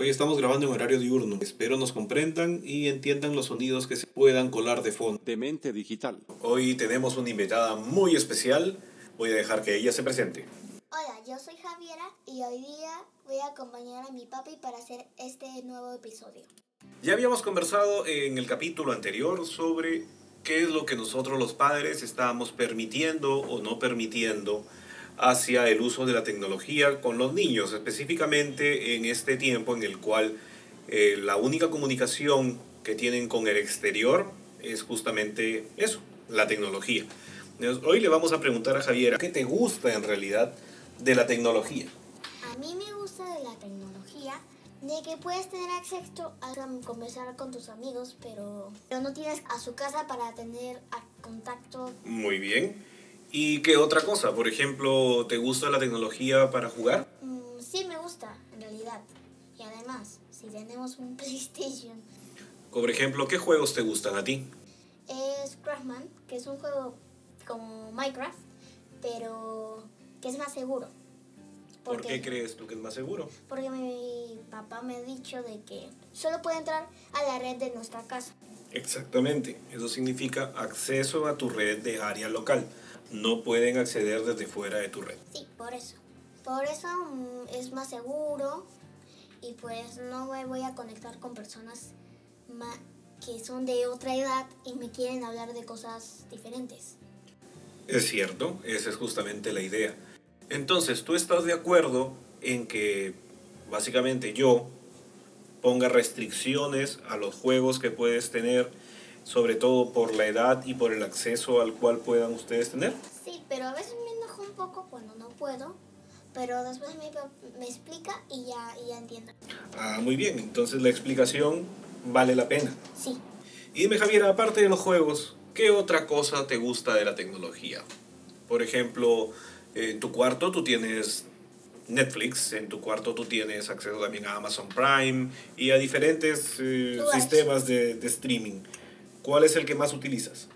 Hoy estamos grabando en horario diurno. Espero nos comprendan y entiendan los sonidos que se puedan colar de fondo. Demente Digital. Hoy tenemos una invitada muy especial. Voy a dejar que ella se presente. Hola, yo soy Javiera y hoy día voy a acompañar a mi papi para hacer este nuevo episodio. Ya habíamos conversado en el capítulo anterior sobre qué es lo que nosotros los padres estábamos permitiendo o no permitiendo hacia el uso de la tecnología con los niños, específicamente en este tiempo en el cual eh, la única comunicación que tienen con el exterior es justamente eso, la tecnología. Hoy le vamos a preguntar a Javiera, ¿qué te gusta en realidad de la tecnología? A mí me gusta de la tecnología de que puedes tener acceso a conversar con tus amigos, pero, pero no tienes a su casa para tener contacto. Muy bien. ¿Y qué otra cosa? Por ejemplo, ¿te gusta la tecnología para jugar? Mm, sí me gusta, en realidad. Y además, si tenemos un PlayStation, Por ejemplo, ¿qué juegos te gustan a ti? es Craftman, que es un juego como Minecraft, pero que es más seguro. ¿Por qué crees tú que es más seguro? Porque mi papá me ha dicho de que solo puede entrar a la red de nuestra casa. Exactamente. Eso significa acceso a tu red de área local. No pueden acceder desde fuera de tu red. Sí, por eso. Por eso mm, es más seguro y pues no me voy a conectar con personas que son de otra edad y me quieren hablar de cosas diferentes. Es cierto, esa es justamente la idea. Entonces, ¿tú estás de acuerdo en que básicamente yo ponga restricciones a los juegos que puedes tener, sobre todo por la edad y por el acceso al cual puedan ustedes tener? Sí, pero a veces me enojo un poco cuando no puedo, pero después papá me explica y ya, y ya entiendo. Ah, muy bien, entonces la explicación vale la pena. Sí, Y dime, Javier, aparte de los juegos, ¿qué otra cosa te gusta de la tecnología? Por ejemplo, en tu cuarto tú tienes Netflix, en tu cuarto tú tienes acceso también a Amazon Prime y a diferentes eh, sistemas de, de streaming. ¿Cuál es el que más utilizas?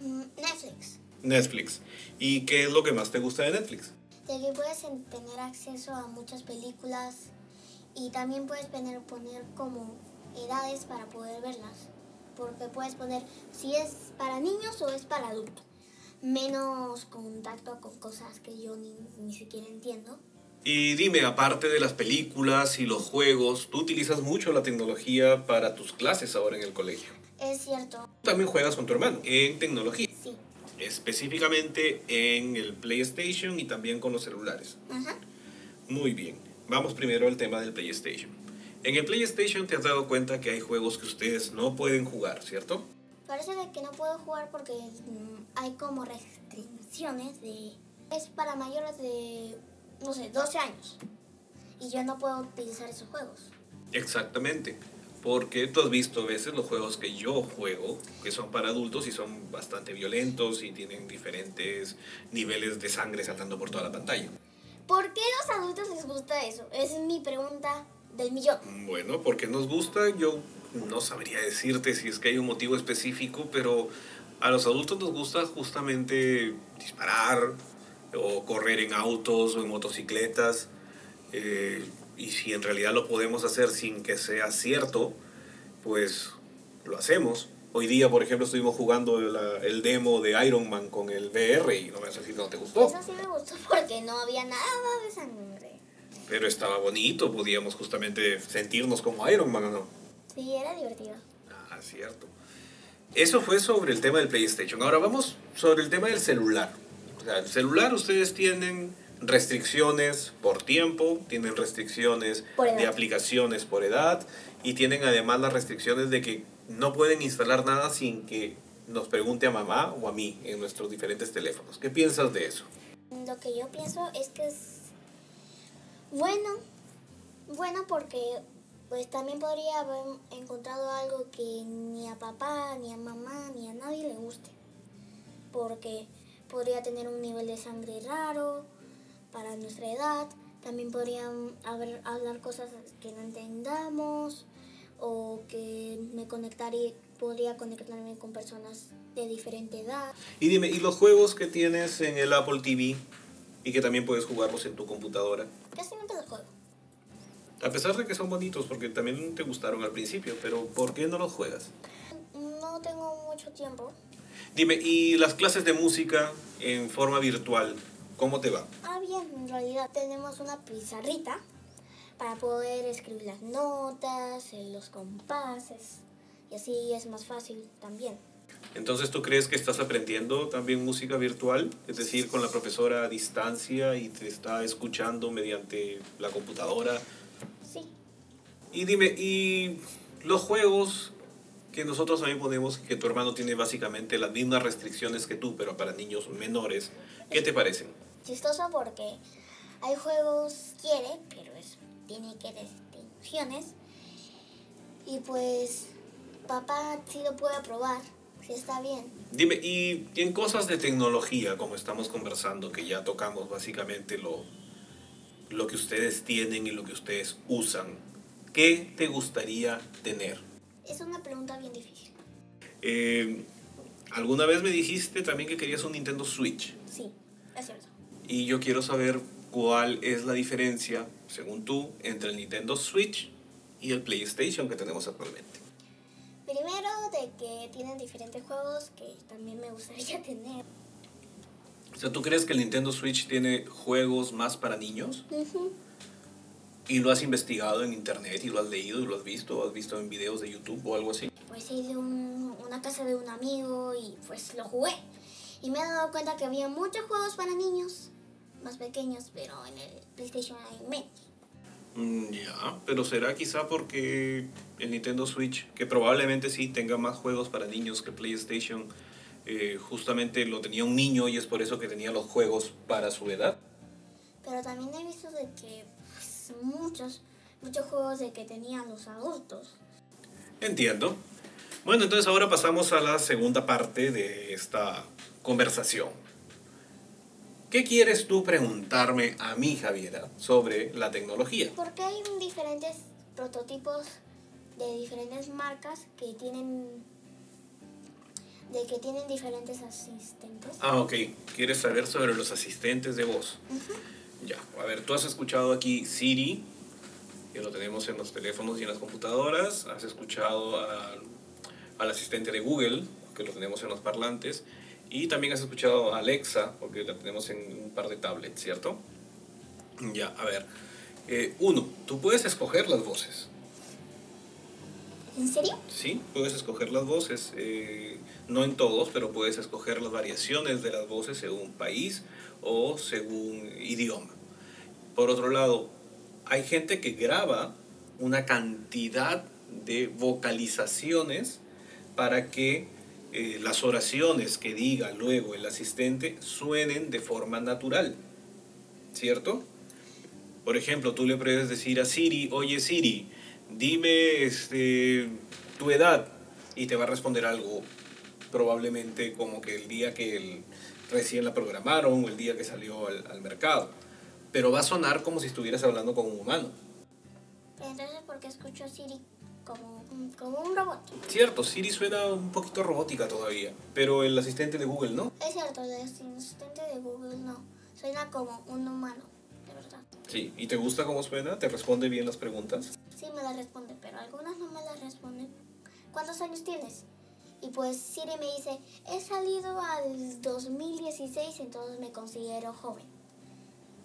Mm, Netflix. Netflix. ¿Y qué es lo que más te gusta de Netflix? De que puedes en- tener acceso a muchas películas y también puedes poner, poner como edades para poder verlas. Porque puedes poner si es para niños o es para adultos. Menos contacto con cosas que yo ni, ni siquiera entiendo. Y dime, aparte de las películas y los juegos, tú utilizas mucho la tecnología para tus clases ahora en el colegio. Es cierto, También juegas con tu hermano en tecnología. sí. específicamente en el PlayStation y también con los celulares. Ajá. Muy bien, vamos primero al tema del PlayStation. En el PlayStation te has dado cuenta que hay juegos que ustedes no pueden jugar, ¿cierto? Parece que no puedo jugar porque mm, hay como restricciones de... Es para mayores de, no sé, 12 años. Y yo no puedo utilizar esos juegos. Exactamente, porque tú has visto a veces los juegos que yo juego, que son para adultos y son bastante violentos y tienen diferentes niveles de sangre saltando por toda la pantalla. ¿Por qué a los adultos les gusta eso? Esa es mi pregunta del millón. Bueno, porque nos gusta, yo no sabría decirte si es que hay un motivo específico, pero a los adultos nos gusta justamente disparar o correr en autos o en motocicletas. eh, y si en realidad lo podemos hacer sin que sea cierto, pues lo hacemos. Hoy día, por ejemplo, estuvimos jugando la- el demo de Iron Man con el VR y no me vas a decir no te gustó. Eso sí me gustó porque no había nada de sangre. Pero estaba bonito, podíamos justamente sentirnos como Iron Man, ¿o no? Sí, era divertido. Ah, cierto. Eso fue sobre el tema del PlayStation. Ahora vamos sobre el tema del celular. O sea, el celular ustedes tienen restricciones por tiempo, tienen restricciones de aplicaciones por edad y tienen además las restricciones de que no pueden instalar nada sin que nos pregunte a mamá o a mí en nuestros diferentes teléfonos. ¿Qué piensas de eso? Lo que yo pienso es que es bueno, bueno porque pues también podría haber encontrado algo que ni a papá, ni a mamá, ni a nadie le guste. Porque podría tener un nivel de sangre raro para nuestra edad. También podrían haber, hablar cosas que no entendamos o que me conectaría, podría conectarme con personas de diferente edad. Y dime, ¿y los juegos que tienes en el Apple TV y que también puedes jugarlos en tu computadora? Casi nunca los juego. A pesar de que son bonitos, porque también te gustaron al principio, pero ¿por qué no los juegas? No tengo mucho tiempo. Dime, ¿y las clases de música en forma virtual, cómo te va? Ah, bien, en realidad tenemos una pizarrita para poder escribir las notas, eh, los compases, y así es más fácil también. Entonces, ¿tú crees que estás aprendiendo también música virtual? Es decir, con la profesora a distancia y te está escuchando mediante la computadora. Sí. Y dime, ¿y los juegos que nosotros también ponemos, que tu hermano tiene básicamente las mismas restricciones que tú, pero para niños menores, ¿qué te parecen? Chistoso porque hay juegos quiere, pero eso tiene que restricciones. Y pues papá sí lo puede probar si está bien. Dime, y en cosas de tecnología, como estamos conversando, que ya tocamos básicamente lo, lo que ustedes tienen y lo que ustedes usan, ¿qué te gustaría tener? Es una pregunta bien difícil. Eh, Alguna vez me dijiste también que querías un Nintendo Switch. Sí, es cierto. Y yo quiero saber cuál es la diferencia, según tú, entre el Nintendo Switch y el PlayStation que tenemos actualmente. Primero de que tienen diferentes juegos que también me gustaría tener. O sea, ¿tú crees que el Nintendo Switch tiene juegos más para niños? Ujú. ¿Y lo has investigado en internet y lo has leído y lo has visto? ¿O has visto en videos de YouTube o algo así? Pues he ido a un- una casa de un amigo y pues lo jugué. Y me he dado cuenta que había muchos juegos para niños más pequeños, pero en el PlayStation hay menos. Mm, ya, pero será quizá porque el Nintendo Switch, que probablemente sí tenga más juegos para niños que PlayStation, eh, justamente lo tenía un niño y es por eso que tenía los juegos para su edad. Pero también he visto de que muchos, muchos juegos de que tenían los adultos. Entiendo. Bueno, entonces ahora pasamos a la segunda parte de esta conversación. ¿Qué quieres tú preguntarme a mí, Javiera, sobre la tecnología? Porque hay diferentes prototipos de diferentes marcas que tienen de que tienen diferentes asistentes. Ah, ok. ¿Quieres saber sobre los asistentes de voz? Ya, a ver, tú has escuchado aquí Siri, que lo tenemos en los teléfonos y en las computadoras. Has escuchado al, al asistente de Google, que lo tenemos en los parlantes. Y también has escuchado a Alexa, porque la tenemos en un par de tablets, ¿cierto? Ya, a ver. Eh, uno, tú puedes escoger las voces. ¿En serio? Sí, puedes escoger las voces, eh, no en todos, pero puedes escoger las variaciones de las voces según país o según idioma. Por otro lado, hay gente que graba una cantidad de vocalizaciones para que eh, las oraciones que diga luego el asistente suenen de forma natural, ¿cierto? Por ejemplo, tú le puedes decir a Siri, oye Siri, dime este, tu edad y te va a responder algo probablemente como que el día que el- recién la programaron o el día que salió al, al mercado. Pero va a sonar como si estuvieras hablando con un humano. Entonces, ¿por qué escucho Siri como, un- como un robot? Cierto, Siri suena un poquito robótica todavía, pero el asistente de Google no. Es cierto, el asistente de Google no. Suena como un humano. Sí, ¿y te gusta cómo suena? ¿Te responde bien las preguntas? Sí me la responde, pero algunas no me la responden. ¿Cuántos años tienes? Y pues Siri me dice, he salido al 2016, entonces me considero joven.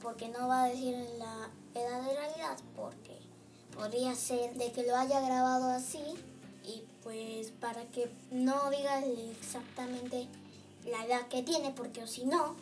Porque no va a decir la edad de realidad, porque podría ser de que lo haya grabado así y pues para que no diga exactamente la edad que tiene, porque si no,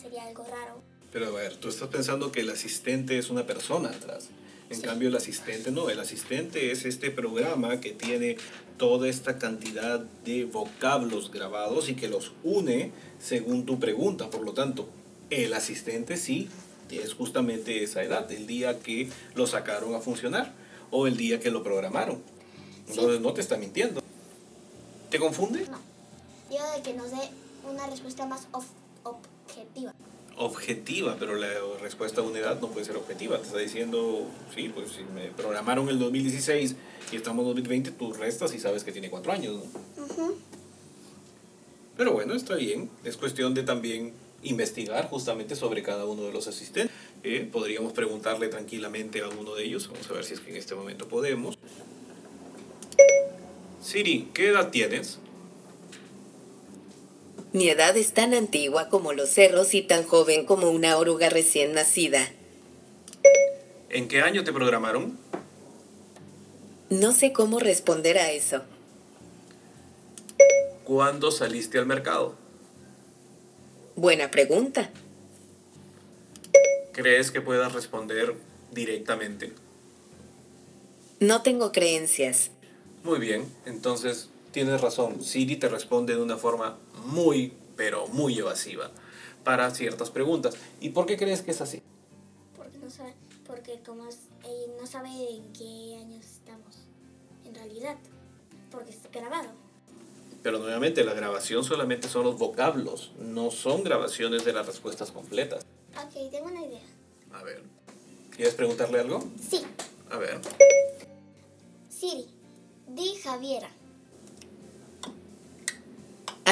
sería algo raro. Pero a ver, tú estás pensando que el asistente es una persona atrás. En Sí. cambio, el asistente no. El asistente es este programa que tiene toda esta cantidad de vocablos grabados y que los une según tu pregunta. Por lo tanto, el asistente sí es justamente esa edad, el día que lo sacaron a funcionar o el día que lo programaron. Entonces no te está mintiendo. ¿Te confunde? No. Digo de que nos dé una respuesta más ob- objetiva. Objetiva, pero la respuesta a una edad no puede ser objetiva. Te está diciendo, sí, pues si me programaron el 2016 y estamos en 2020, tú restas y sabes que tiene cuatro años. ¿no? Ujú. Pero bueno, está bien. Es cuestión de también investigar justamente sobre cada uno de los asistentes. Eh, podríamos preguntarle tranquilamente a uno de ellos. Vamos a ver si es que en este momento podemos. Siri, ¿qué edad tienes? Mi edad es tan antigua como los cerros y tan joven como una oruga recién nacida. ¿En qué año te programaron? No sé cómo responder a eso. ¿Cuándo saliste al mercado? Buena pregunta. ¿Crees que puedas responder directamente? No tengo creencias. Muy bien, entonces tienes razón. Siri te responde de una forma muy, pero muy evasiva para ciertas preguntas. ¿Y por qué crees que es así? Porque no sabe, porque como eh, no sabe en qué años estamos en realidad. Porque está grabado. Pero nuevamente, la grabación solamente son los vocablos, no son grabaciones de las respuestas completas. Ok, tengo una idea. A ver, ¿quieres preguntarle algo? Sí, A ver. Siri, di Javiera.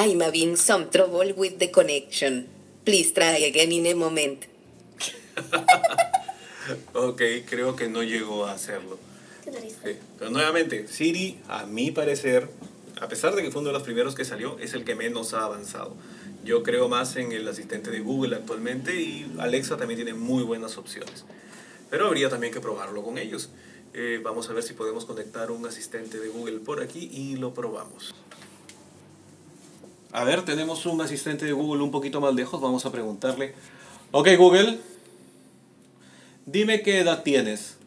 I'm having some trouble with the connection. Please try again in a moment. Ok, creo que no llegó a hacerlo. Sí, Pero nuevamente, Siri, a mi parecer, a pesar de que fue uno de los primeros que salió, es el que menos ha avanzado. Yo creo más en el asistente de Google actualmente y Alexa también tiene muy buenas opciones. Pero habría también que probarlo con ellos. Eh, vamos a ver si podemos conectar un asistente de Google por aquí y lo probamos. A ver, tenemos un asistente de Google un poquito más lejos. Vamos a preguntarle. Ok, Google. Dime qué edad tienes.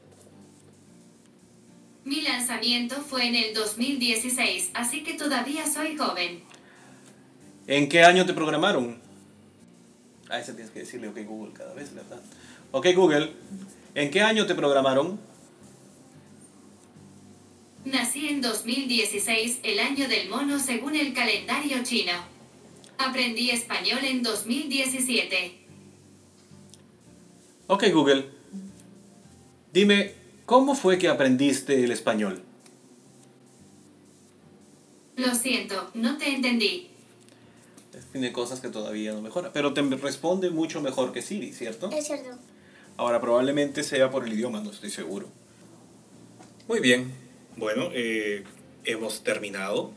Mi lanzamiento fue en el 2016, así que todavía soy joven. ¿En qué año te programaron? A ese tienes que decirle OK Google cada vez, ¿verdad? OK Google, ¿en qué año te programaron? Nací en 2016, el año del mono según el calendario chino. Aprendí español en 2017. OK Google, dime, ¿cómo fue que aprendiste el español? Lo siento, no te entendí. Tiene cosas que todavía no mejora, pero te responde mucho mejor que Siri, ¿cierto? Es cierto. Ahora, probablemente sea por el idioma, no estoy seguro. Muy bien. Bueno, eh, hemos terminado.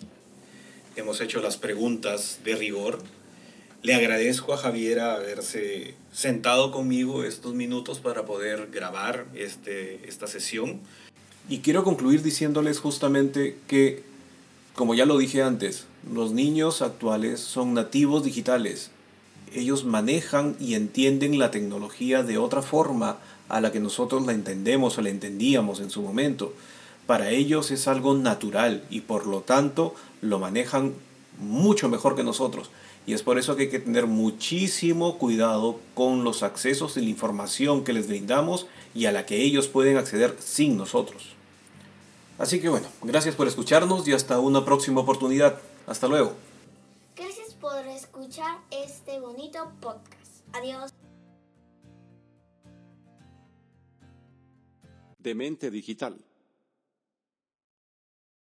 Hemos hecho las preguntas de rigor. Le agradezco a Javiera haberse sentado conmigo estos minutos para poder grabar este, esta sesión. Y quiero concluir diciéndoles justamente que, como ya lo dije antes, los niños actuales son nativos digitales ellos manejan y entienden la tecnología de otra forma a la que nosotros la entendemos o la entendíamos en su momento. Para ellos es algo natural y por lo tanto lo manejan mucho mejor que nosotros. Y es por eso que hay que tener muchísimo cuidado con los accesos y la información que les brindamos y a la que ellos pueden acceder sin nosotros. Así que bueno, gracias por escucharnos y hasta una próxima oportunidad. Hasta luego. Gracias por escuchar este bonito podcast. Adiós. Demente Digital